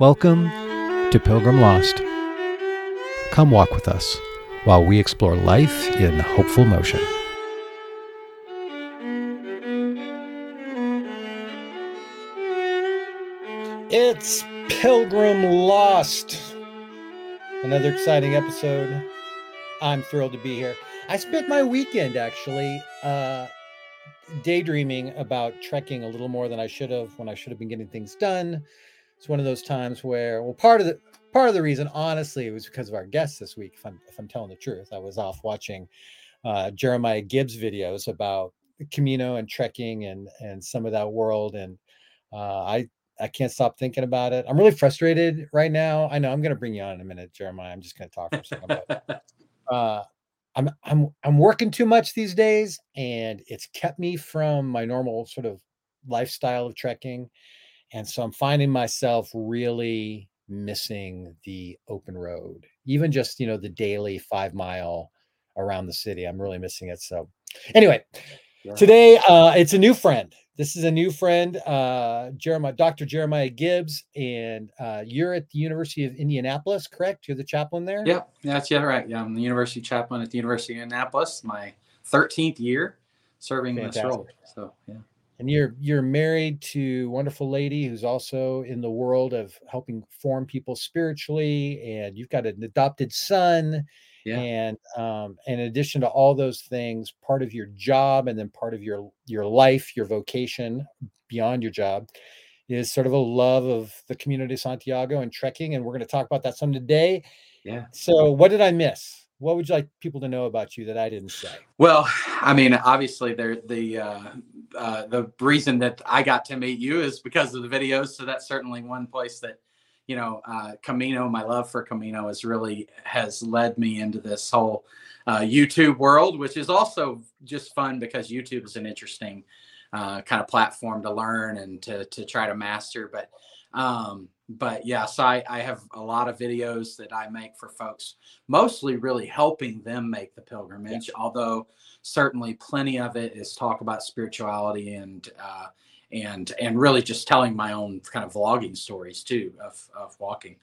Welcome to Pilgrim Lost. Come walk with us while we explore life in hopeful motion. It's Pilgrim Lost. Another exciting episode. I'm thrilled to be here. I spent my weekend actually uh, daydreaming about trekking a little more than I should have when I should have been getting things done. It's one of those times where, well, part of the part of the reason, honestly, it was because of our guests this week. If I'm if I'm telling the truth, I was off watching uh, Jeremiah Gibbs videos about Camino and trekking and and some of that world, and uh, I I can't stop thinking about it. I'm really frustrated right now. I know I'm going to bring you on in a minute, Jeremiah. I'm just going to talk for a second. But, uh, I'm I'm I'm working too much these days, and it's kept me from my normal sort of lifestyle of trekking, and so I'm finding myself really missing the open road, even just you know the daily five mile around the city. I'm really missing it. So, anyway, today uh, it's a new friend. This is a new friend, uh, Jeremiah, Dr. Jeremiah Gibbs, and uh, you're at the University of Indianapolis, correct? You're the chaplain there. Yep, that's yeah, right. Yeah, I'm the university chaplain at the University of Indianapolis. My 13th year serving Fantastic. this role. So yeah. And you're you're married to a wonderful lady who's also in the world of helping form people spiritually, and you've got an adopted son yeah. and um, in addition to all those things part of your job and then part of your your life your vocation beyond your job is sort of a love of the Camino de Santiago and trekking and we're going to talk about that some today. Yeah. So what did i miss? What would you like people to know about you that i didn't say? Well i mean obviously there the uh, uh, the reason that i got to meet you is because of the videos so that's certainly one place that you know, uh, Camino, my love for Camino has really has led me into this whole uh, YouTube world, which is also just fun because YouTube is an interesting uh, kind of platform to learn and to to try to master. But um, but yeah, so I, I have a lot of videos that I make for folks, mostly really helping them make the pilgrimage. Yeah. Although certainly plenty of it is talk about spirituality and uh, and and really just telling my own kind of vlogging stories too of of walking.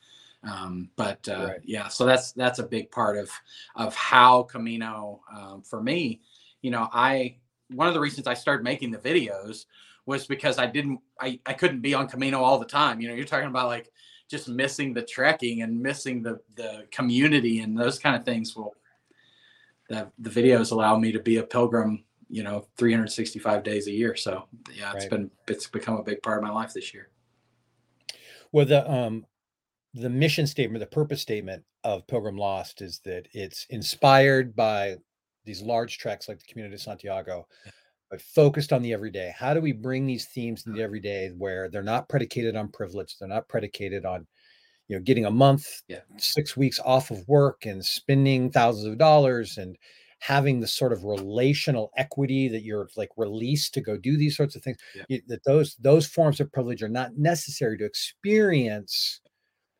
Um, but uh, right. yeah, so that's that's a big part of of how Camino um, for me. You know, I one of the reasons I started making the videos was because I didn't I, I couldn't be on Camino all the time. You know, you're talking about like just missing the trekking and missing the the community and those kind of things. Well, the the videos allow me to be a pilgrim you know 365 days a year. So yeah it's right. been it's become a big part of my life this year. Well the um the mission statement the purpose statement of pilgrim lost is that it's inspired by these large treks like the Camino of Santiago but focused on the everyday. How do we bring these themes in the everyday where they're not predicated on privilege they're not predicated on you know getting a month yeah. six weeks off of work and spending thousands of dollars and having the sort of relational equity that you're like released to go do these sorts of things yeah. you, that those those forms of privilege are not necessary to experience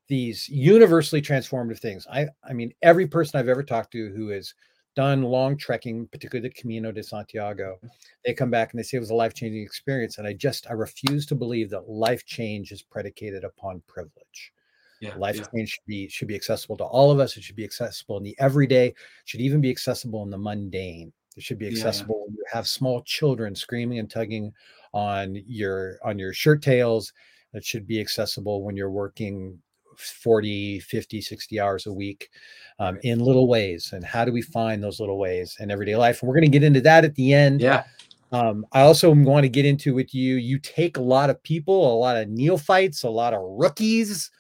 these universally transformative things i i mean every person i've ever talked to who has done long trekking particularly the camino de santiago mm-hmm. they come back and they say it was a life-changing experience and i just i refuse to believe that life change is predicated upon privilege yeah, life yeah. change should be should be accessible to all of us. It should be accessible in the everyday. It should even be accessible in the mundane. It should be accessible yeah. when you have small children screaming and tugging on your on your shirt tails. It should be accessible when you're working 40 50 60 hours a week um, in little ways and how do we find those little ways in everyday life and we're going to get into that at the end yeah um, I also want to get into with you. You take a lot of people, a lot of neophytes, a lot of rookies,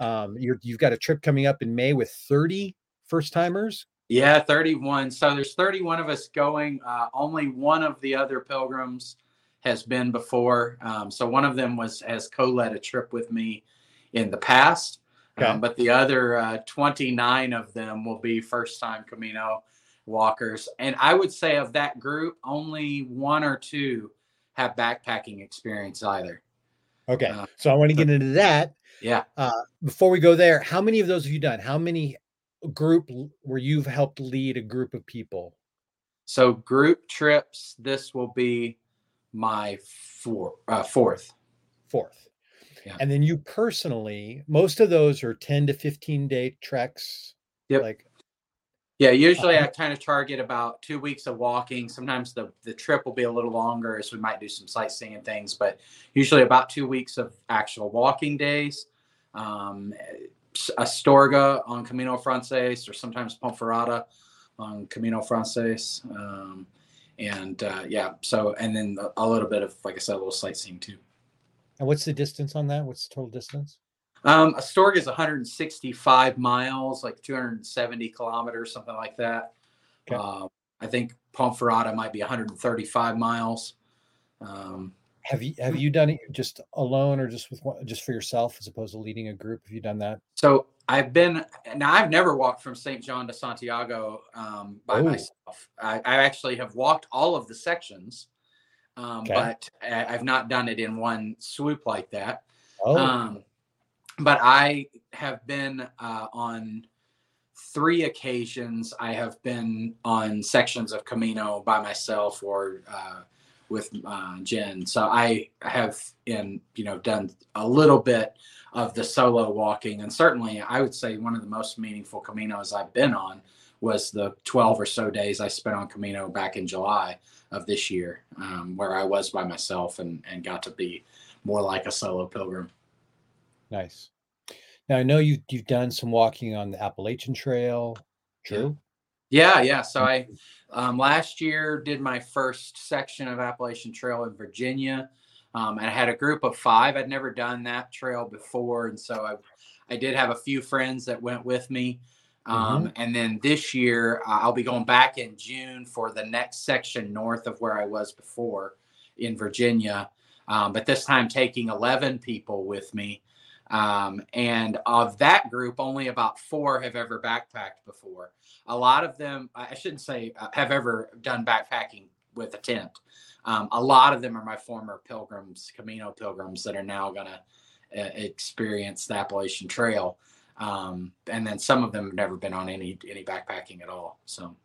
um, you have got a trip coming up in May with 30 first timers. Yeah, 31. So there's 31 of us going. Uh, only one of the other pilgrims has been before. Um, so one of them was has co-led a trip with me in the past. Okay. Um, but the other uh, 29 of them will be first time Camino walkers. And I would say of that group, only one or two have backpacking experience either. Okay. Uh, so I want to get into that. Yeah. Uh, before we go there, how many of those have you done? How many group where you've helped lead a group of people? So group trips, this will be my four, uh, fourth. Fourth. Yeah. And then you personally, most of those are 10 to 15 day treks. Yep. Like yeah, usually uh-huh. I kind of target about two weeks of walking. Sometimes the, the trip will be a little longer as we might do some sightseeing and things, but usually about two weeks of actual walking days. Um, Astorga on Camino Frances or sometimes Ponferrada on Camino Frances. Um, and uh, yeah, so, and then a little bit of, like I said, a little sightseeing too. And what's the distance on that? What's the total distance? Um, Astorga is 165 miles, like 270 kilometers, something like that. Okay. Uh, I think Ponferrada might be 135 miles. Um, have you have you done it just alone or just with one, just for yourself as opposed to leading a group? Have you done that? So I've been now. I've never walked from St. John to Santiago um, by myself. I, I, actually have walked all of the sections, um, okay. but I, have not done it in one swoop like that. Oh. Um, but I have been uh, on three occasions. I have been on sections of Camino by myself or uh, with uh, Jen. So I have in you know done a little bit of the solo walking, and certainly I would say one of the most meaningful Caminos I've been on was the 12 or so days I spent on Camino back in July of this year, um, where I was by myself and and got to be more like a solo pilgrim. Nice. Now I know you've you've done some walking on the Appalachian Trail. True. Yeah, yeah. So I um, last year did my first section of Appalachian Trail in Virginia. Um, and I had a group of five. I'd never done that trail before, and so I, I did have a few friends that went with me. Um, mm-hmm. And then this year, I'll be going back in June for the next section north of where I was before in Virginia. Um, but this time taking 11 people with me. Um, and of that group, only about four have ever backpacked before. A lot of them, I shouldn't say uh, have ever done backpacking with a tent. Um, a lot of them are my former pilgrims, Camino pilgrims that are now going to uh, experience the Appalachian Trail. Um, and then some of them have never been on any any backpacking at all. So,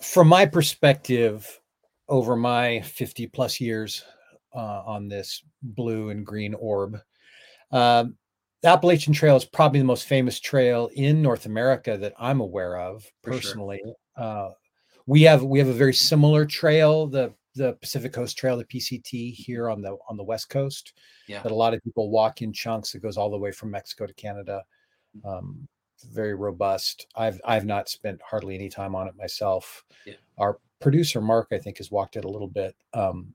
from my perspective, over my 50 plus years uh, on this blue and green orb, um, the Appalachian Trail is probably the most famous trail in North America that I'm aware of personally. Sure. Uh, we have we have a very similar trail, the the Pacific Coast Trail, the PCT, here on the on the West Coast. Yeah. That a lot of people walk in chunks. It goes all the way from Mexico to Canada. Mm. Um, very robust. I've I've not spent hardly any time on it myself. Yeah. Our producer Mark, I think, has walked it a little bit. Um,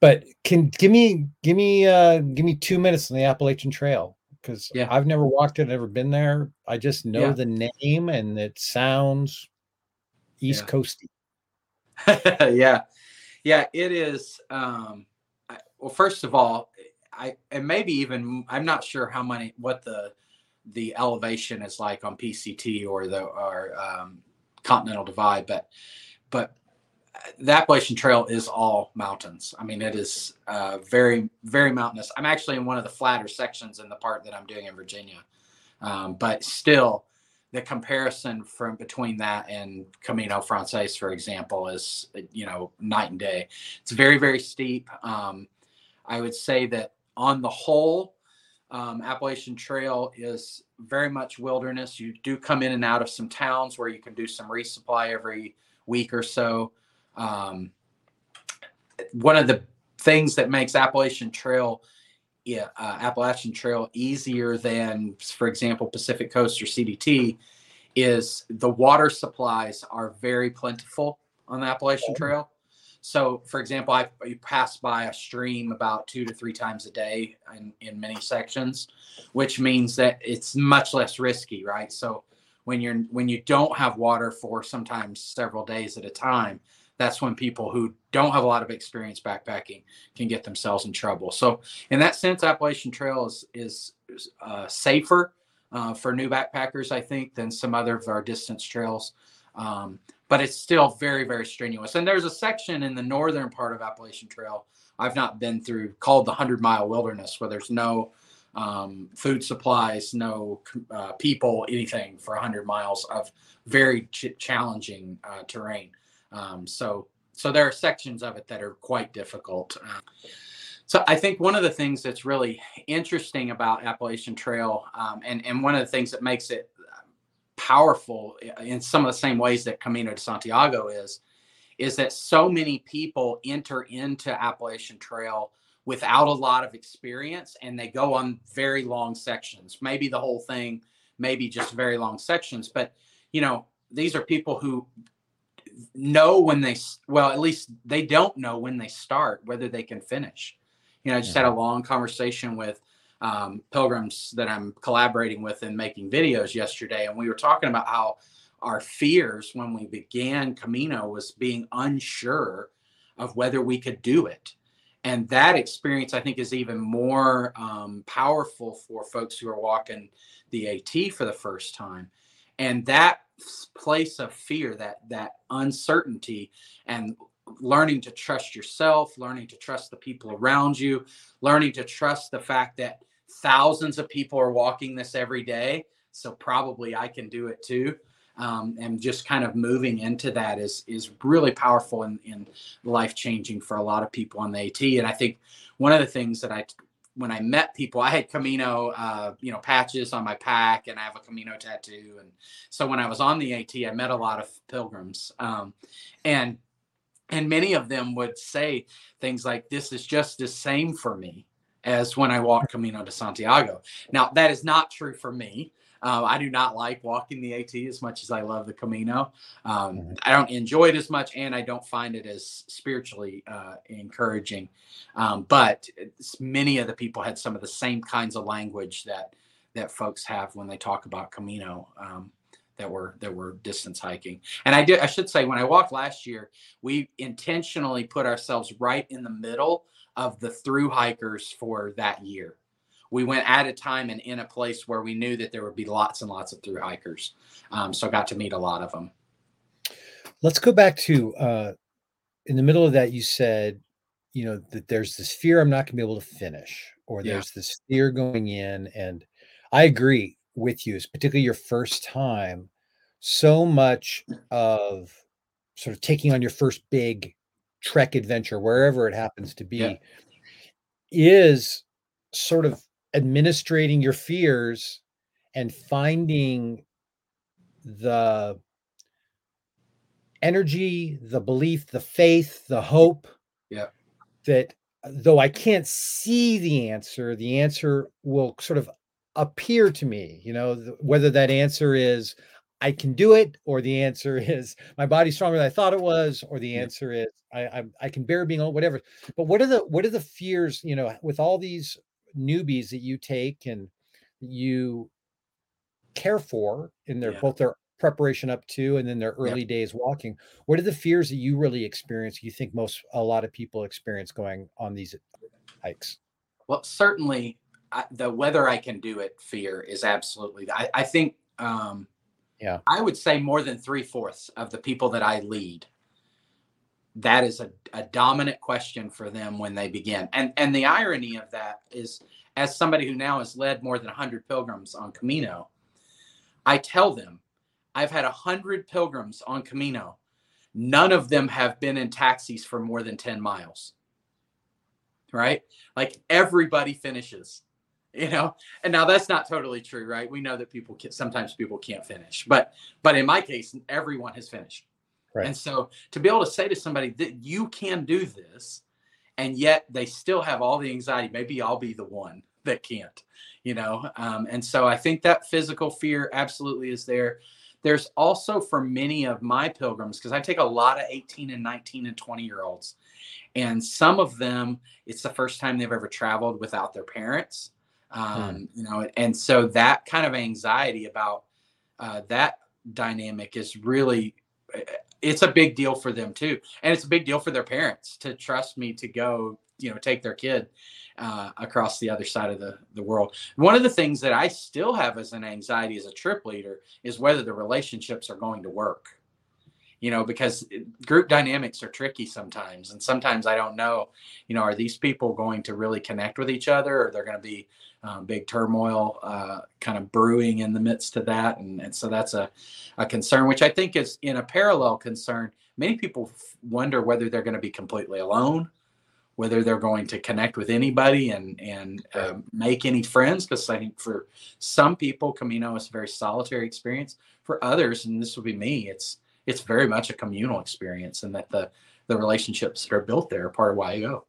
but can give me give me uh give me two minutes on the Appalachian Trail because yeah. I've never walked it, never been there. I just know yeah. the name and it sounds East yeah. Coasty. yeah, yeah, it is. Um, I, well, first of all, I and maybe even I'm not sure how many what the the elevation is like on PCT or the or um, Continental Divide, but but the Appalachian Trail is all mountains. I mean, it is uh, very, very mountainous. I'm actually in one of the flatter sections in the part that I'm doing in Virginia, um, but still, the comparison from between that and Camino Frances, for example, is you know night and day. It's very, very steep. Um, I would say that on the whole, um, Appalachian Trail is very much wilderness. You do come in and out of some towns where you can do some resupply every week or so. Um, one of the things that makes Appalachian Trail, yeah, uh, Appalachian Trail easier than, for example, Pacific Coast or CDT, is the water supplies are very plentiful on the Appalachian Trail. So, for example, I pass by a stream about two to three times a day in, in many sections, which means that it's much less risky, right? So, when you're when you don't have water for sometimes several days at a time, that's when people who don't have a lot of experience backpacking can get themselves in trouble. So, in that sense, Appalachian Trail is is uh, safer uh, for new backpackers, I think, than some other of our distance trails. Um, but it's still very, very strenuous. And there's a section in the northern part of Appalachian Trail I've not been through called the Hundred Mile Wilderness, where there's no um, food supplies, no uh, people, anything for 100 miles of very ch- challenging uh, terrain. Um, so so there are sections of it that are quite difficult. Uh, So I think one of the things that's really interesting about Appalachian Trail, um, and and one of the things that makes it powerful in some of the same ways that Camino de Santiago is, is that so many people enter into Appalachian Trail without a lot of experience and they go on very long sections, maybe the whole thing, maybe just very long sections. But, you know, these are people who know when they, well, at least they don't know when they start, whether they can finish. You know, I just had a mm-hmm. long conversation with um, pilgrims that I'm collaborating with and making videos yesterday, and we were talking about how our fears when we began Camino was being unsure of whether we could do it. And that experience, I think, is even more um, powerful for folks who are walking the AT for the first time. And that place of fear, that that uncertainty, and learning to trust yourself, learning to trust the people around you, learning to trust the fact that thousands of people are walking this every day. So probably I can do it too. Um, and just kind of moving into that is is really powerful and, and life changing for a lot of people on the AT. And I think one of the things that I when I met people, I had Camino, uh, you know, patches on my pack, and I have a Camino tattoo. And so when I was on the AT, I met a lot of pilgrims, um, and and many of them would say things like, "This is just the same for me." as when I walk Camino de Santiago. Now, that is not true for me. Um, I do not like walking the AT as much as I love the Camino. Um, mm-hmm. I don't enjoy it as much, and I don't find it as spiritually uh, encouraging. Um, but many of the people had some of the same kinds of language that that folks have when they talk about Camino. Um, that were that were distance hiking, and I did. I should say, when I walked last year, we intentionally put ourselves right in the middle of the through hikers for that year. We went at a time and in a place where we knew that there would be lots and lots of through hikers. Um, so I got to meet a lot of them. Let's go back to uh, in the middle of that, you said, you know, that there's this fear I'm not going to be able to finish, or there's yeah. this fear going in. And I agree with you, it's particularly your first time. So much of sort of taking on your first big trek adventure, wherever it happens to be, yeah. is sort of administrating your fears and finding the energy, the belief, the faith, the hope. Yeah. That uh, though I can't see the answer, the answer will sort of appear to me, you know, whether that answer is I can do it, or the answer is my body's stronger than I thought it was, or the answer is I I, I can bear being whatever. But what are the what are the fears? You know, with all these newbies that you take and you care for in their yeah. both their preparation up to and then their early days walking what are the fears that you really experience you think most a lot of people experience going on these hikes well certainly I, the whether i can do it fear is absolutely i, I think um, yeah. I would say more than three fourths of the people that I lead, that is a, a dominant question for them when they begin. And and the irony of that is as somebody who now has led more than 100 pilgrims on Camino, I tell them, I've had 100 pilgrims on Camino. None of them have been in taxis for more than 10 miles. Right? Like everybody finishes you know and now that's not totally true right we know that people can, sometimes people can't finish but but in my case everyone has finished right. and so to be able to say to somebody that you can do this and yet they still have all the anxiety maybe i'll be the one that can't you know um, and so i think that physical fear absolutely is there there's also for many of my pilgrims because i take a lot of 18 and 19 and 20 year olds and some of them it's the first time they've ever traveled without their parents Hmm. um, you know and so that kind of anxiety about uh, that dynamic is really eh, it's a big deal for them too and it's a big deal for their parents to trust me to go you know take their kid uh, across the other side of the, the world one of the things that i still have as an anxiety as a trip leader is whether the relationships are going to work you know, because group dynamics are tricky sometimes. And sometimes I don't know, you know, are these people going to really connect with each other or they're going to be um, big turmoil uh, kind of brewing in the midst of that. And, and so that's a, a concern, which I think is in a parallel concern. Many people wonder whether they're going to be completely alone whether they're going to connect with anybody and and uh, make any friends. Because I think for some people, Camino is a very solitary experience. For others, and this would be me, it's it's very much a communal experience, and that the the relationships that are built there are part of why I go.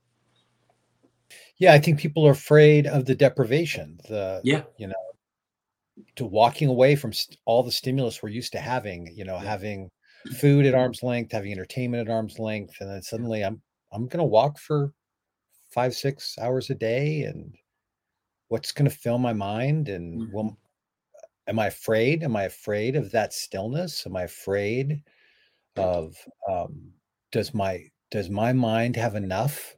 Yeah, I think people are afraid of the deprivation. The Yeah. you know, to walking away from st- all the stimulus we're used to having. You know, Yeah. having food at arm's length, having entertainment at arm's length, and then suddenly I'm I'm going to walk for five six hours a day, and what's going to fill my mind? And Mhm. will am I afraid? Am I afraid of that stillness? Am I afraid of um, does my does my mind have enough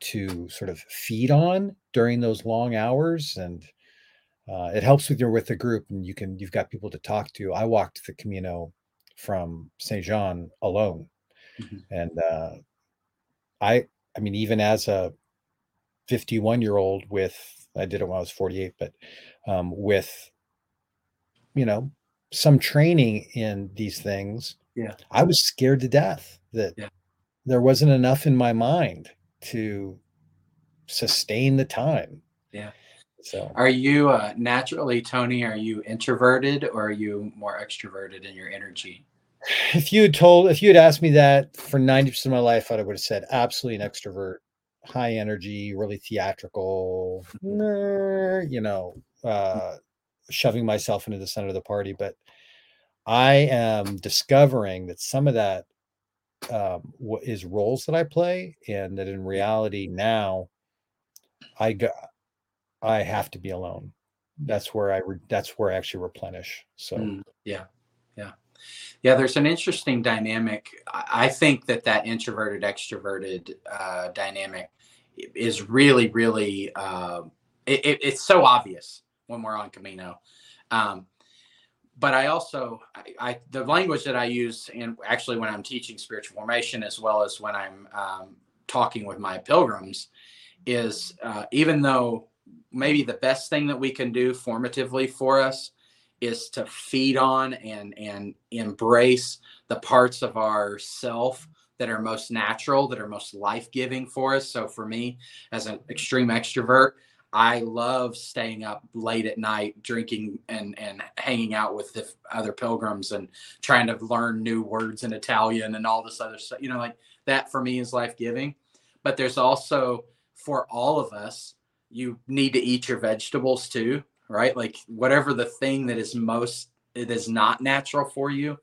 to sort of feed on during those long hours? And uh, it helps with your with the group, and you can you've got people to talk to. I walked the Camino from Saint Jean alone, Mhm. and uh, I I mean even as a 51 year old with I did it when I was 48, but um, with you know some training in these things Yeah. i was scared to death that Yeah. there wasn't enough in my mind to sustain the time Yeah. so Are you uh, naturally, Tony? Are you introverted or are you more extroverted in your energy? if you had told if you had asked me that for 90% of my life i would have said absolutely an extrovert high energy really theatrical you know uh shoving myself into the center of the party but i am discovering that some of that um what is roles that i play and that in reality now i go i have to be alone that's where i re- that's where i actually replenish so Mm, yeah, yeah, yeah. There's an interesting dynamic. I I think that that introverted extroverted uh, dynamic is really, really. Uh, it, it- it's so obvious when we're on Camino. Um, but I also, I, I the language that I use, and actually when I'm teaching spiritual formation, as well as when I'm um, talking with my pilgrims, is uh, even though maybe the best thing that we can do formatively for us is to feed on and and embrace the parts of our self that are most natural that are most life-giving for us. So for me as an extreme extrovert i love staying up late at night drinking and and hanging out with the other pilgrims and trying to learn new words in italian and all this other stuff you know like that for me is life-giving but there's also for all of us you need to eat your vegetables too right? Like whatever the thing that is most it is not natural for you,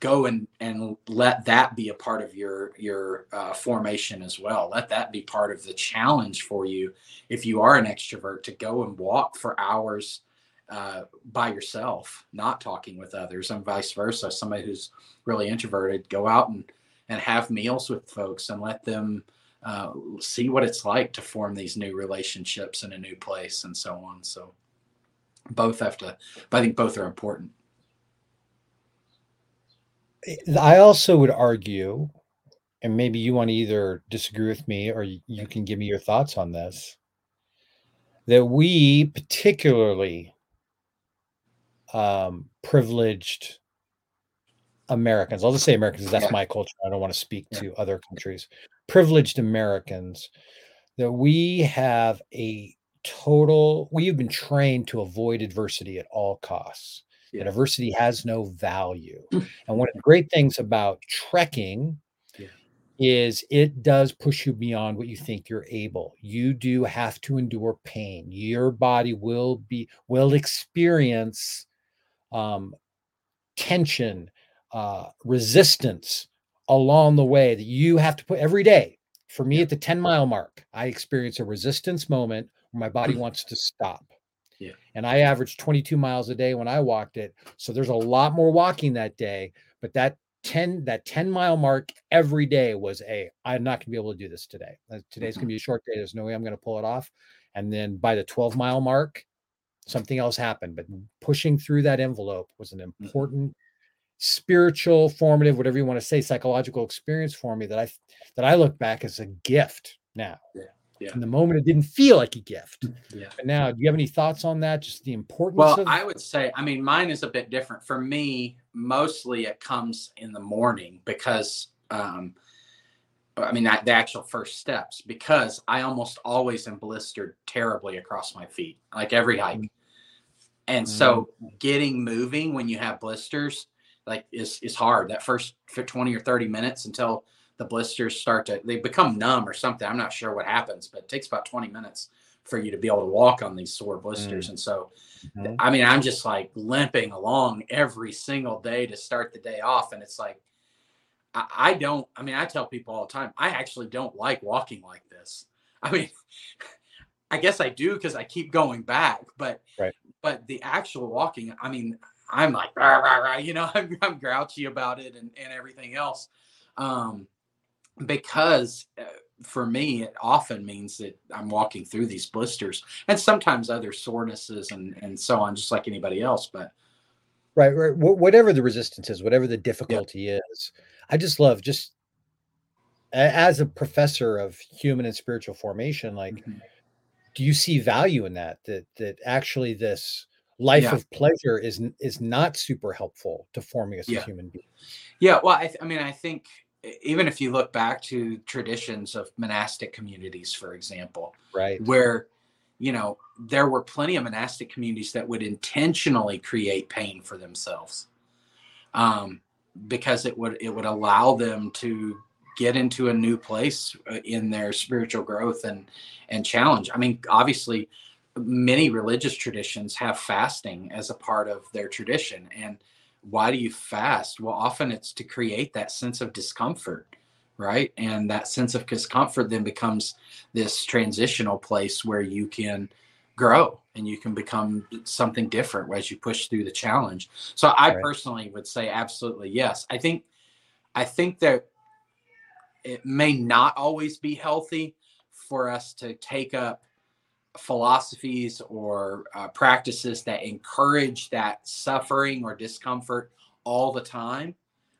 go and and let that be a part of your your uh, formation as well. Let that be part of the challenge for you if you are an extrovert to go and walk for hours uh, by yourself, not talking with others, and vice versa. Somebody who's really introverted, go out and and have meals with folks and let them uh, see what it's like to form these new relationships in a new place and so on. So both have to, I think both are important. I also would argue, and maybe you want to either disagree with me or you can give me your thoughts on this, that we particularly um, privileged Americans, I'll just say Americans, that's Yeah. my culture. I don't want to speak Yeah. to other countries. Privileged Americans, that we have a total, we have been trained to avoid adversity at all costs. Adversity has no value. and one of the great things about trekking Yeah. is it does push you beyond what you think you're able. You do have to endure pain. Your body will be will experience um, tension, uh, resistance along the way that you have to put every day. For me, Yeah. at the 10 mile mark, I experience a resistance moment where my body wants to stop. Yeah. And I averaged 22 miles a day when I walked it. So there's a lot more walking that day. But that 10 that 10 mile mark every day was a I'm not gonna be able to do this today. Today's gonna mm-hmm. be a short day. There's no way I'm gonna pull it off. And then by the 12 mile mark, something else happened. But pushing through that envelope was an mm-hmm. important spiritual, formative, whatever you want to say, psychological experience for me that I that I look back as a gift now. Yeah, yeah. In the moment, it didn't feel like a gift. Yeah. But now, do you have any thoughts on that? Just the importance Well, of I would say, I mean, mine is a bit different. For me, mostly it comes in the morning because um, I mean, the actual first steps because I almost always am blistered terribly across my feet, like every hike. Mm. And so mm. getting moving when you have blisters, like is is hard. That first 20 or 30 minutes until the blisters start to they become numb or something. I'm not sure what happens, but it takes about 20 minutes for you to be able to walk on these sore blisters. Mm. And so mm-hmm. I mean, I'm just like limping along every single day to start the day off. And it's like I, I don't I mean, I tell people all the time, I actually don't like walking like this. I mean, I guess I do because I keep going back, but right. but the actual walking, I mean, I'm like, rah, rah, rah, you know, I'm, I'm, grouchy about it and, and everything else. Um, because uh, for me, it often means that I'm walking through these blisters and sometimes other sorenesses and, and so on, just like anybody else. But right, right. whatever the resistance is, whatever the difficulty yeah. is, I just love just as a professor of human and spiritual formation, like, mm-hmm. do you see value in that? That that actually this life yeah. of pleasure is is not super helpful to forming us yeah. as human beings. Yeah, well, I, th- I mean, I think even if you look back to traditions of monastic communities, for example, right, where you know there were plenty of monastic communities that would intentionally create pain for themselves, um, because it would it would allow them to get into a new place uh, in their spiritual growth and and challenge. I mean, obviously many religious traditions have fasting as a part of their tradition. And why do you fast? Well, often it's to create that sense of discomfort, right? And that sense of discomfort then becomes this transitional place where you can grow and you can become something different as you push through the challenge. So I right. personally would say absolutely yes. I think I think that it may not always be healthy for us to take up philosophies or uh, practices that encourage that suffering or discomfort all the time.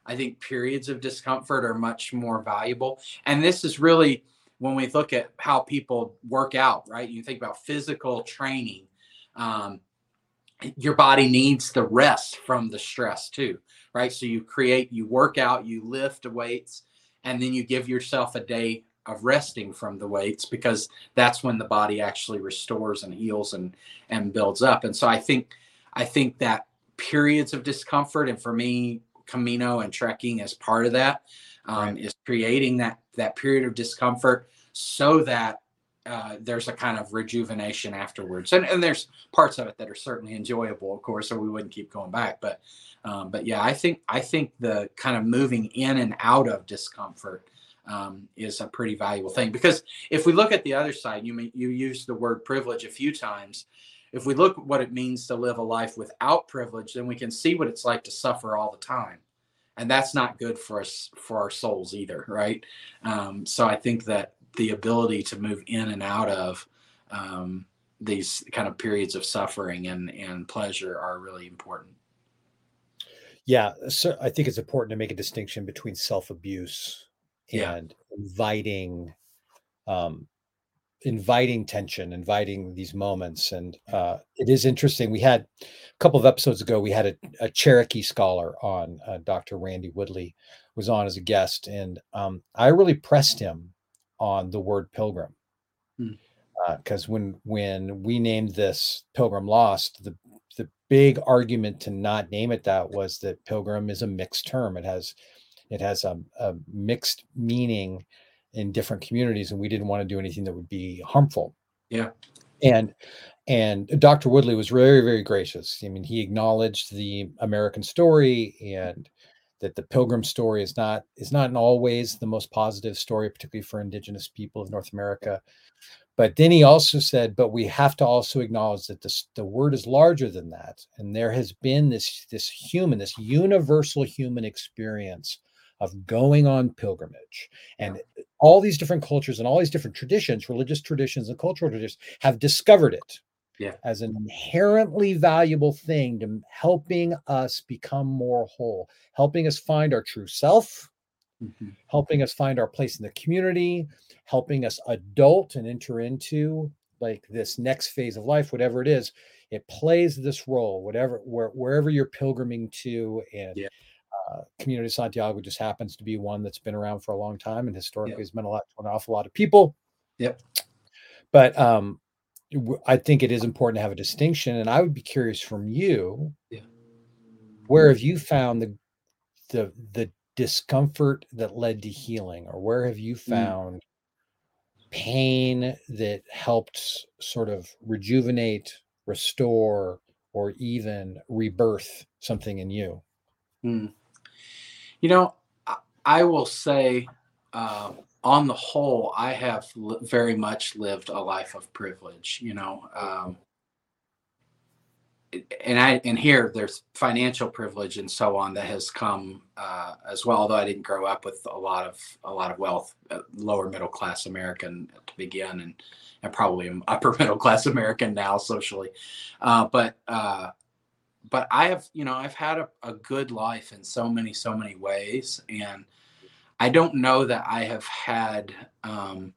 I think periods of discomfort are much more valuable. And this is really when we look at how people work out, right? You think about physical training. Um, your body needs the rest from the stress too, right? So you create, you work out, you lift weights, and then you give yourself a day of resting from the weights because that's when the body actually restores and heals and and builds up. And so i think i think that periods of discomfort and for me camino and trekking as part of that um, right. is creating that that period of discomfort so that uh, there's a kind of rejuvenation afterwards. And, and there's parts of it that are certainly enjoyable of course or we wouldn't keep going back. But um, but yeah i think i think the kind of moving in and out of discomfort um, is a pretty valuable thing. Because if we look at the other side, you you use the word privilege a few times. If we look at what it means to live a life without privilege, then we can see what it's like to suffer all the time, and that's not good for us for our souls either, right? Um, so I think that the ability to move in and out of um, these kind of periods of suffering and and pleasure are really important. Yeah, so I think it's important to make a distinction between self abuse yeah. and inviting um inviting tension inviting these moments and uh it is interesting we had a couple of episodes ago we had a, a cherokee scholar on uh, dr randy woodley was on as a guest and um i really pressed him on the word pilgrim because hmm. uh, when when we named this pilgrim lost the the big argument to not name it that was that pilgrim is a mixed term it has it has a, a mixed meaning in different communities, and we didn't want to do anything that would be harmful. Yeah. And and Dr. Woodley was very, very gracious. I mean, he acknowledged the American story and that the pilgrim story is not is not in all ways the most positive story, particularly for indigenous people of North America. But then he also said, but we have to also acknowledge that this, the word is larger than that. And there has been this, this human, this universal human experience of going on pilgrimage. And all these different cultures and all these different traditions, religious traditions and cultural traditions, have discovered it yeah. as an inherently valuable thing to helping us become more whole, helping us find our true self, mm-hmm. helping us find our place in the community, helping us adult and enter into like this next phase of life, whatever it is. It plays this role, whatever where, wherever you're pilgriming to, and yeah Uh, Camino de Santiago just happens to be one that's been around for a long time and historically Yep. has meant a lot to an awful lot of people. Yep. But um, I think it is important to have a distinction, and I would be curious from you, Yeah. where have you found the the the discomfort that led to healing, or where have you Mm. found pain that helped sort of rejuvenate, restore, or even rebirth something in you? Hmm. You know, I, will say, uh, on the whole, I have li- very much lived a life of privilege. You know, um, and I and here there's financial privilege and so on that has come uh, as well. Although I didn't grow up with a lot of a lot of wealth, uh, lower middle class American to begin, and and probably upper middle class American now socially, uh, but. But I have, you know, I've had a, a good life in so many, so many ways. And I don't know that I have had, um,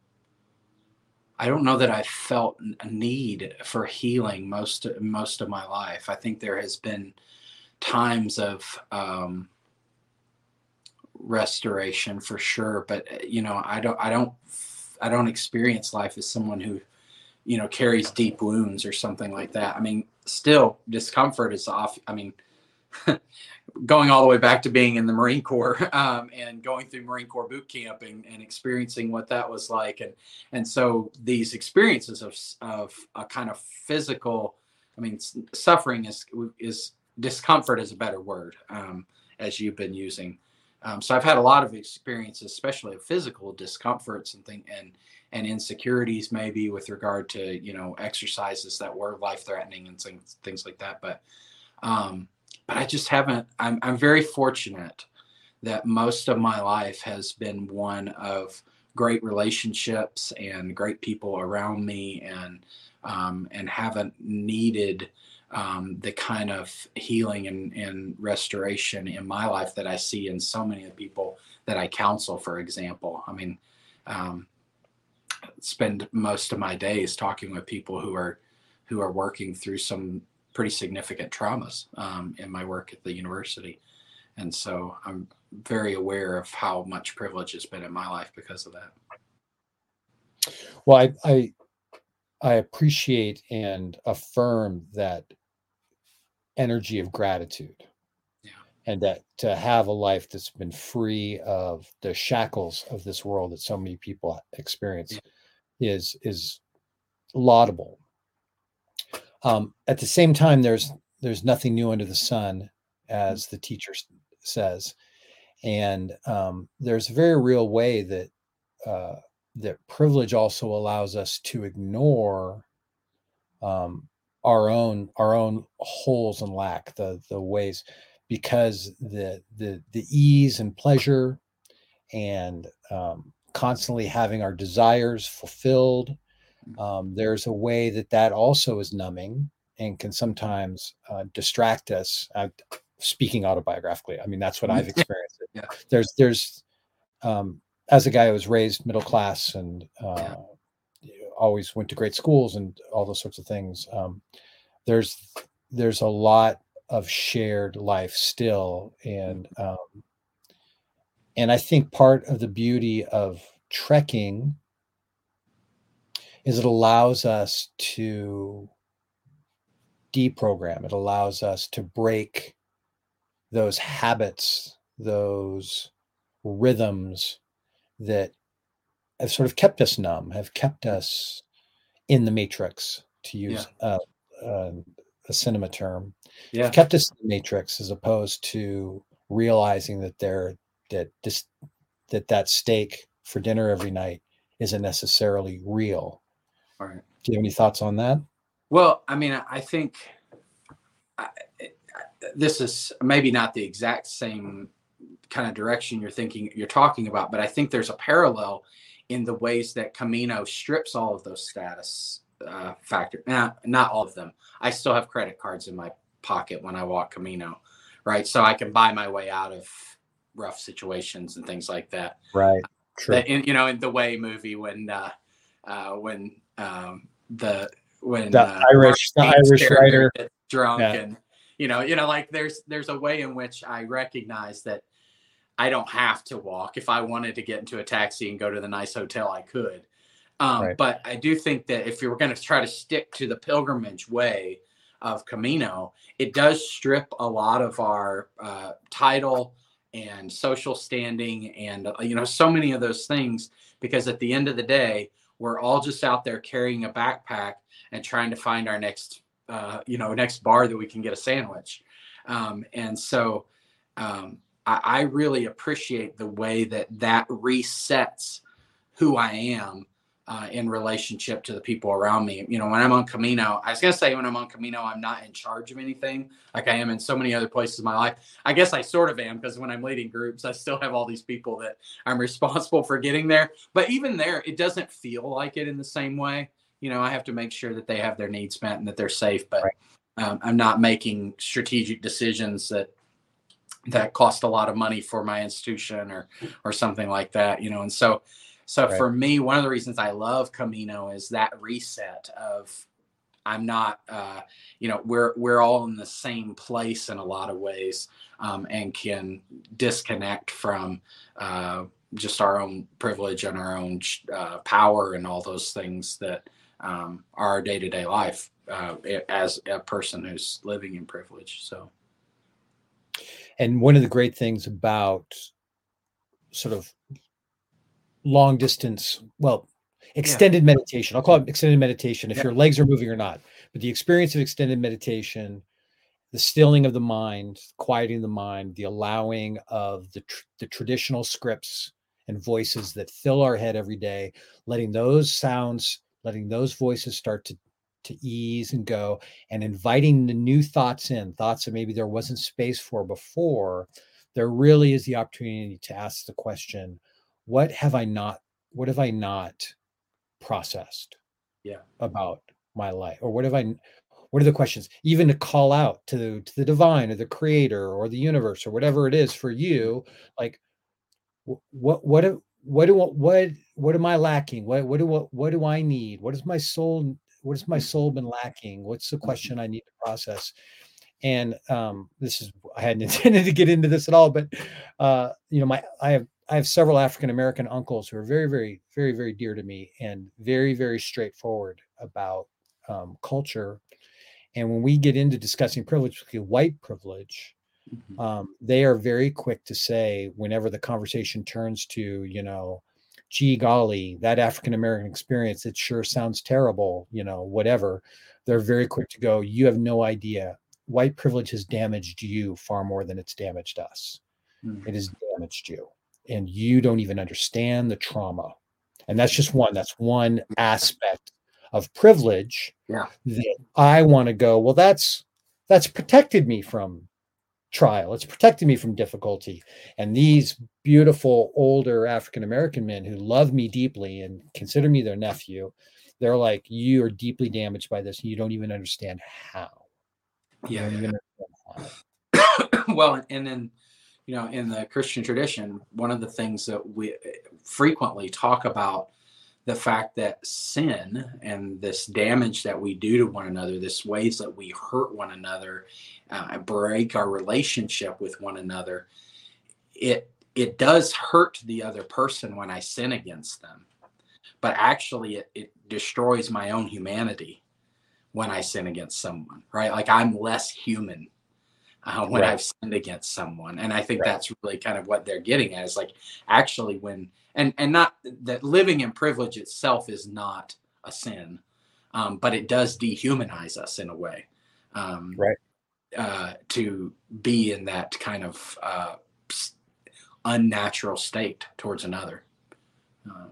I don't know that I felt a need for healing most, most of my life. I think there has been times of, um, restoration for sure. But, uh, you know, I don't, I don't, I don't experience life as someone who, you know, carries deep wounds or something like that. I mean, still discomfort is off. I mean, going all the way back to being in the Marine Corps um, and going through Marine Corps boot camp and, and experiencing what that was like. And, and so these experiences of, of a kind of physical, I mean, suffering is, is discomfort is a better word um, as you've been using. Um, so I've had a lot of experiences, especially of physical discomforts and thing and and insecurities maybe with regard to you know exercises that were life threatening and things things like that. But um, but I just haven't. I'm I'm very fortunate that most of my life has been one of great relationships and great people around me and um, and haven't needed um, the kind of healing and, and restoration in my life that I see in so many of the people that I counsel, for example. I mean, um, spend most of my days talking with people who are who are working through some pretty significant traumas um, in my work at the university, and so I'm very aware of how much privilege has been in my life because of that. Well, I, I I appreciate and affirm that energy of gratitude. And that to have a life that's been free of the shackles of this world that so many people experience is is laudable. Um, at the same time, there's there's nothing new under the sun, as the teacher says, and um, there's a very real way that uh, that privilege also allows us to ignore um, our own our own holes and lack the the ways because the the the ease and pleasure and um, constantly having our desires fulfilled. Um, there's a way that that also is numbing and can sometimes uh, distract us uh, speaking autobiographically. I mean that's what i've experienced. Yeah. there's there's um, as a guy who was raised middle class and uh, always went to great schools and all those sorts of things um, there's there's a lot of shared life still. And um, and i think part of the beauty of trekking is it allows us to deprogram. It allows us to break those habits those rhythms that have sort of kept us numb have kept us in the matrix to use uh, uh, a cinema term. Yeah. have kept us in the matrix as opposed to realizing that they're that this that that steak for dinner every night isn't necessarily real All right. do you have any thoughts on that Well, I mean, I think I, this is maybe not the exact same kind of direction you're thinking you're talking about, but I think there's a parallel in the ways that Camino strips all of those status uh, factor. Now, not all of them. I still have credit cards in my pocket when I walk Camino, right? So I can buy my way out of rough situations and things like that. right true That in, you know, in the Way movie when uh, uh, when um, the when the uh, irish the irish writer drunk Yeah. and you know, you know, like there's there's a way in which I recognize that I don't have to walk. If I wanted to get into a taxi and go to the nice hotel, I could. Um, right. But I do think that if you were going to try to stick to the pilgrimage way of Camino, it does strip a lot of our uh, title and social standing and uh, you know so many of those things because at the end of the day we're all just out there carrying a backpack and trying to find our next uh, you know next bar that we can get a sandwich. Um, and so um, I, I really appreciate the way that that resets who i am uh, in relationship to the people around me. You know, when I'm on Camino, I was going to say when I'm on Camino, I'm not in charge of anything like I am in so many other places in my life. I guess I sort of am because when I'm leading groups, I still have all these people that I'm responsible for getting there. But even there, it doesn't feel like it in the same way. You know, I have to make sure that they have their needs met and that they're safe, but um, I'm not making strategic decisions that that cost a lot of money for my institution or or something like that you know and so so right. for me, one of the reasons I love Camino is that reset of I'm not, uh, you know, we're we're all in the same place in a lot of ways, um, and can disconnect from uh, just our own privilege and our own uh, power and all those things that um, are our day to day life uh, as a person who's living in privilege. So, and one of the great things about sort of long distance, well, extended yeah. meditation. I'll call it extended meditation if yeah. your legs are moving or not. But the experience of extended meditation, the stilling of the mind, quieting the mind, the allowing of the tr- the traditional scripts and voices that fill our head every day, letting those sounds, letting those voices start to to ease and go and inviting the new thoughts in, thoughts that maybe there wasn't space for before, there really is the opportunity to ask the question, what have I not what have I not processed yeah. about my life? Or what have I what are the questions? Even to call out to to the divine or the creator or the universe or whatever it is for you like what what what do what what am I lacking? What what do what, what do I need? What is my soul what has my mm. soul been lacking? What's the mm-hmm. question I need to process? And um this is I hadn't intended to get into this at all but uh you know my I have I have several African American uncles who are very, very, very, very dear to me and very, very straightforward about um, culture. And when we get into discussing privilege, white privilege, mm-hmm. um, they are very quick to say, whenever the conversation turns to, you know, gee golly, that African American experience, it sure sounds terrible, you know, whatever. They're very quick to go, you have no idea. White privilege has damaged you far more than it's damaged us. Mm-hmm. It has damaged you and you don't even understand the trauma. And that's just one, that's one aspect of privilege yeah. that I want to go, well, that's that's protected me from trial. It's protected me from difficulty. And these beautiful older African American men who love me deeply and consider me their nephew, they're like, you are deeply damaged by this. And you don't even understand how. Yeah. well, and then you know, in the Christian tradition, one of the things that we frequently talk about the fact that sin and this damage that we do to one another, this ways that we hurt one another, uh, break our relationship with one another, it it does hurt the other person when I sin against them, but actually it, it destroys my own humanity when I sin against someone, right? Like I'm less human uh, when right. I've sinned against someone. And I think right. that's really kind of what they're getting at is like actually when and and not that living in privilege itself is not a sin, um, but it does dehumanize us in a way. Um, right. Uh, to be in that kind of uh, unnatural state towards another. Um,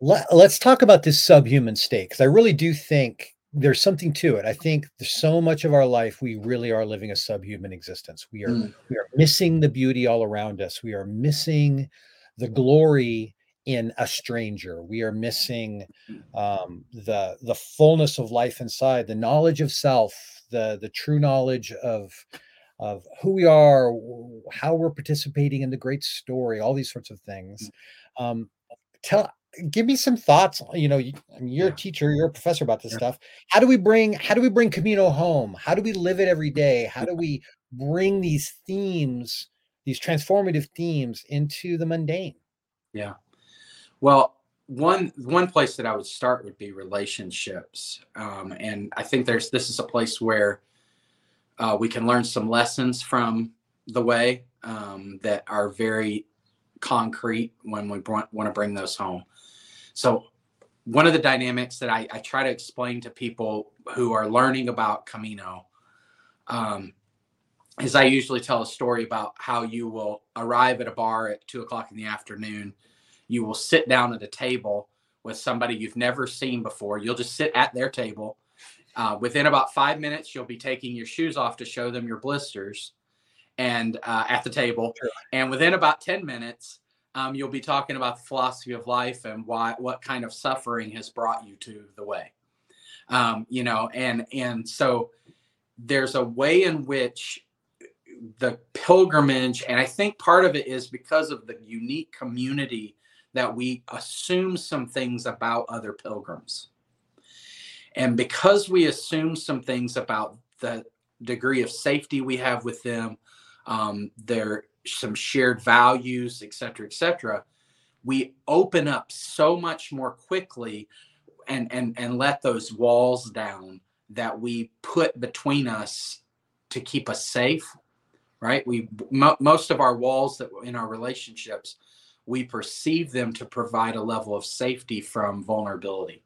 Let, us talk about this subhuman state because I really do think there's something to it. I think there's so much of our life we really are living a subhuman existence. We are mm. we are missing the beauty all around us. We are missing the glory in a stranger. We are missing um, the the fullness of life inside, the knowledge of self, the the true knowledge of of who we are, how we're participating in the great story, all these sorts of things. Mm. Um, tell give me some thoughts. You know, you, I mean, you're yeah. a teacher, you're a professor about this yeah. stuff. How do we bring how do we bring Camino home? How do we live it every day? How do we bring these themes, these transformative themes into the mundane? Yeah. Well, one one place that I would start would be relationships, um, and I think there's this is a place where uh, we can learn some lessons from the way um, that are very concrete when we want to bring those home. So, one of the dynamics that I, I, try to explain to people who are learning about Camino um, is I usually tell a story about how you will arrive at a bar at two o'clock in the afternoon. You will sit down at a table with somebody you've never seen before. You'll just sit at their table. Uh, within about five minutes, you'll be taking your shoes off to show them your blisters and uh, at the table. And within about 10 minutes, um, you'll be talking about the philosophy of life and why what kind of suffering has brought you to the way. Um, you know, and and so there's a way in which the pilgrimage, and I think part of it is because of the unique community that we assume some things about other pilgrims. And because we assume some things about the degree of safety we have with them, um, there some shared values, et cetera, et cetera, we open up so much more quickly and and and let those walls down that we put between us to keep us safe right? We mo- most of our walls that in our relationships we perceive them to provide a level of safety from vulnerability.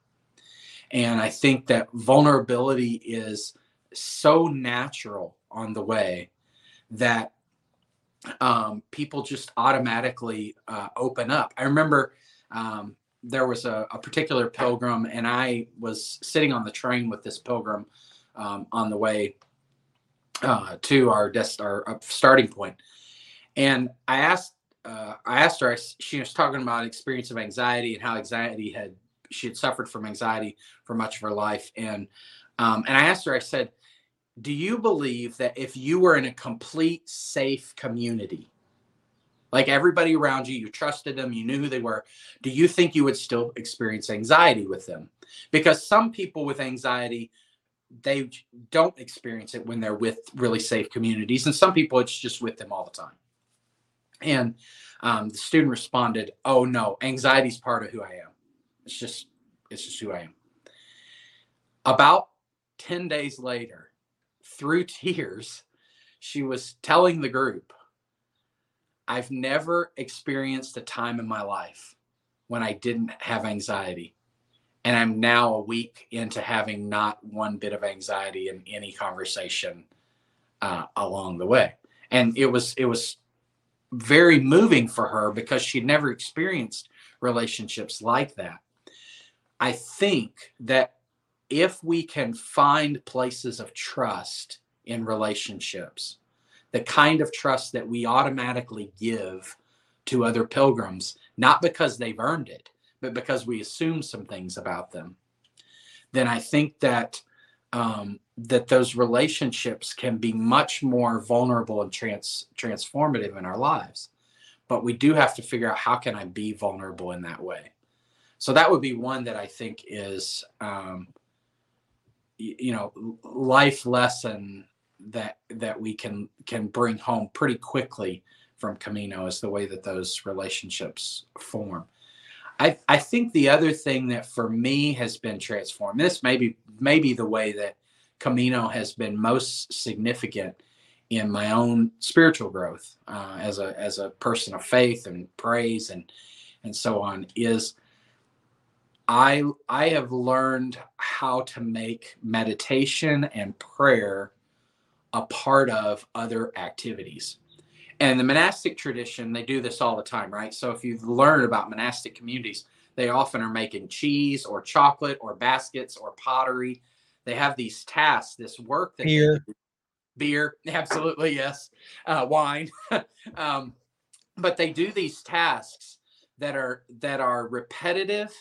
And i think that vulnerability is so natural on the way that um, people just automatically uh, open up. I remember um, there was a, a, particular pilgrim, and I was sitting on the train with this pilgrim um, on the way uh, to our, des- our uh, starting point. And I asked, uh, I asked her. She was talking about experience of anxiety and how anxiety had she had suffered from anxiety for much of her life, and um, and I asked her. I said, do you believe that if you were in a complete safe community, like everybody around you, you trusted them, you knew who they were, do you think you would still experience anxiety with them? Because some people with anxiety, they don't experience it when they're with really safe communities. And some people, it's just with them all the time. And um, the student responded, Oh, no, anxiety is part of who I am. It's just, it's just who I am. About 10 days later, through tears, she was telling the group, I've never experienced a time in my life when I didn't have anxiety. And I'm now a week into having not one bit of anxiety in any conversation uh, along the way. And it was, it was very moving for her because she'd never experienced relationships like that. I think that if we can find places of trust in relationships, the kind of trust that we automatically give to other pilgrims, not because they've earned it, but because we assume some things about them, then I think that um, that those relationships can be much more vulnerable and trans transformative in our lives. But we do have to figure out how can I be vulnerable in that way. So that would be one that I think is um, you know life lesson that that we can can bring home pretty quickly from Camino is the way that those relationships form. I, I think the other thing that for me has been transformed, this may maybe maybe the way that Camino has been most significant in my own spiritual growth uh, as a as a person of faith and praise and and so on is I I have learned how to make meditation and prayer a part of other activities. And the monastic tradition, they do this all the time, right? So if you've learned about monastic communities, they often are making cheese or chocolate or baskets or pottery. They have these tasks, this work that beer, beer, absolutely yes, uh, wine. um, but they do these tasks that are that are repetitive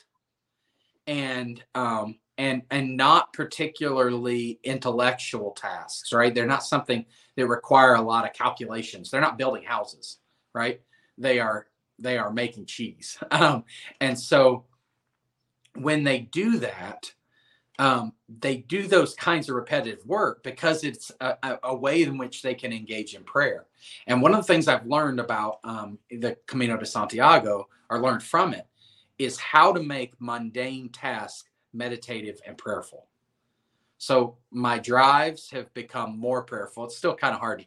and um, and and not particularly intellectual tasks, right? They're not something that require a lot of calculations. They're not building houses, right? They are they are making cheese, um, and so when they do that, um, they do those kinds of repetitive work because it's a, a, way in which they can engage in prayer. And one of the things I've learned about um, the Camino de Santiago, or learned from it, is how to make mundane tasks meditative and prayerful. So my drives have become more prayerful. It's still kind of hard to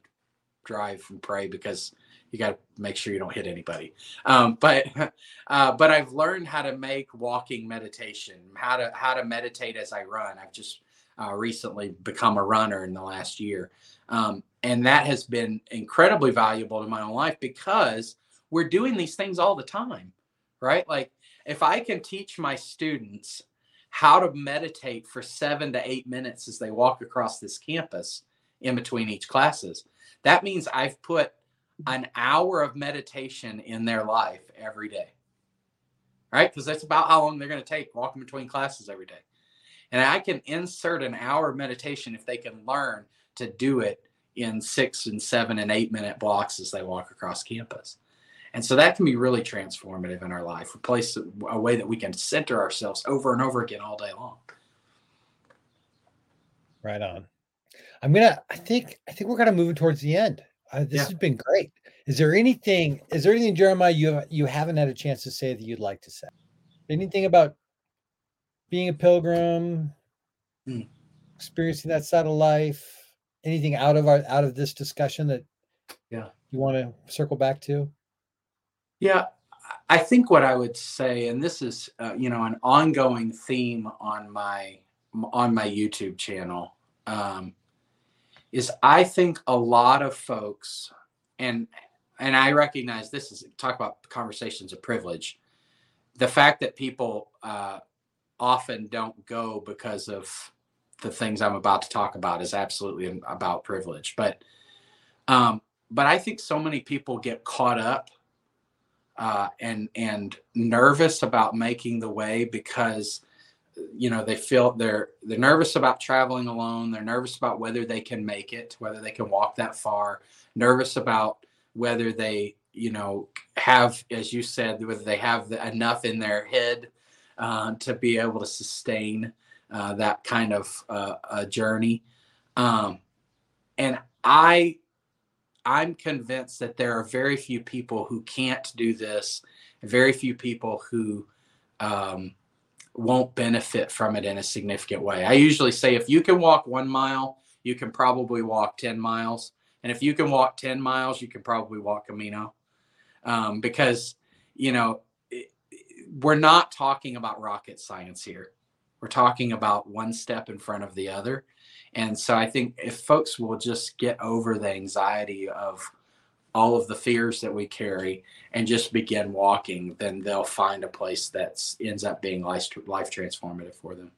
drive and pray because you got to make sure you don't hit anybody. Um, but uh, but I've learned how to make walking meditation, how to how to meditate as I run. I've just uh, recently become a runner in the last year, um, and that has been incredibly valuable to my own life because we're doing these things all the time, right? Like if I can teach my students how to meditate for seven to eight minutes as they walk across this campus in between each classes, that means I've put an hour of meditation in their life every day. Right? Because that's about how long they're going to take walking between classes every day. And I can insert an hour of meditation if they can learn to do it in six and seven and eight minute blocks as they walk across campus. And so that can be really transformative in our life, a place, a way that we can center ourselves over and over again all day long. Right on. I'm gonna. I think. I think we're gonna move towards the end. Uh, this yeah. has been great. Is there anything? Is there anything, Jeremiah, you you haven't had a chance to say that you'd like to say? Anything about being a pilgrim, mm. experiencing that side of life? Anything out of our out of this discussion that yeah you want to circle back to? Yeah, I think what I would say, and this is uh, you know an ongoing theme on my on my YouTube channel. Um, is I think a lot of folks, and and I recognize this is talk about conversations of privilege. The fact that people uh, often don't go because of the things I'm about to talk about is absolutely about privilege. But um, but I think so many people get caught up uh, and and nervous about making the way because you know they feel they're they're nervous about traveling alone. They're nervous about whether they can make it whether they can walk that far. Nervous about whether they you know have as you said whether they have the, enough in their head uh, to be able to sustain uh, that kind of uh, a journey. Um, and i i'm convinced that there are very few people who can't do this very few people who um, won't benefit from it in a significant way. I usually say if you can walk one mile, you can probably walk 10 miles. And if you can walk 10 miles, you can probably walk Camino. Um, because, you know, it, we're not talking about rocket science here. We're talking about one step in front of the other. And so I think if folks will just get over the anxiety of all of the fears that we carry and just begin walking, then they'll find a place that ends up being life, life transformative for them.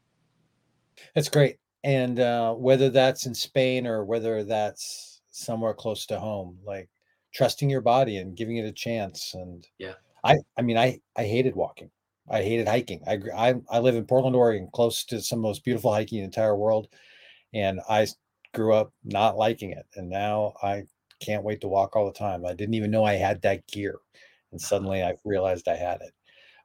That's great. And uh, whether that's in Spain or whether that's somewhere close to home, like trusting your body and giving it a chance. And yeah, I, I mean, I, I hated walking. I hated hiking. I, I, I live in Portland, Oregon, close to some of the most beautiful hiking in the entire world. And I grew up not liking it. And now I can't wait to walk all the time. I didn't even know I had that gear. And suddenly I realized I had it.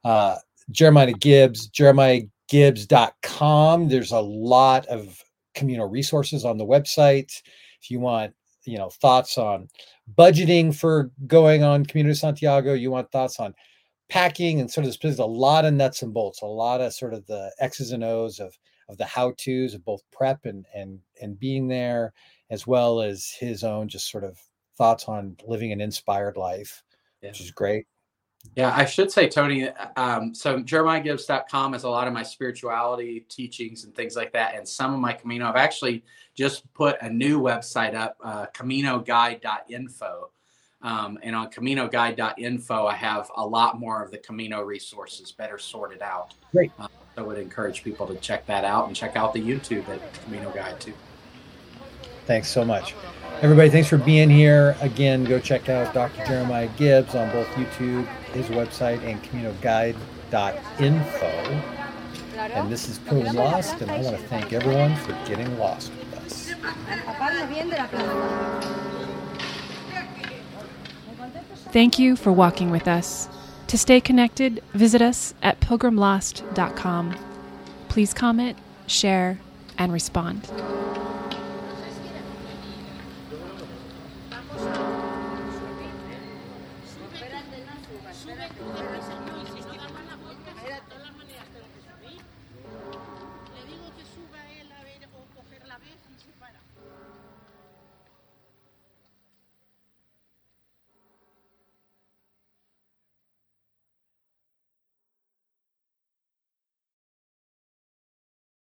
Uh, Jeremiah Gibbs, jeremiahgibbs.com. There's a lot of Camino resources on the website. If you want, you know, thoughts on budgeting for going on Camino de Santiago, you want thoughts on packing and sort of there's a lot of nuts and bolts, a lot of sort of the X's and O's of of the how tos of both prep and and and being there, as well as his own just sort of thoughts on living an inspired life, yeah. which is great. Yeah, I should say, Tony. Um, so jeremiahgibbs.com has a lot of my spirituality teachings and things like that, and some of my Camino. I've actually just put a new website up, uh, CaminoGuide.info. Um, and on CaminoGuide.info, I have a lot more of the Camino resources better sorted out. Great. Um, I would encourage people to check that out and check out the YouTube at Camino Guide too. Thanks so much. Everybody, thanks for being here. Again, go check out Dr. Jeremiah Gibbs on both YouTube, his website, and CaminoGuide.info. And this is Pilgrim Lost, and I want to thank everyone for getting lost with us. Thank you for walking with us. To stay connected, visit us at pilgrimlost.com. Please comment, share, and respond.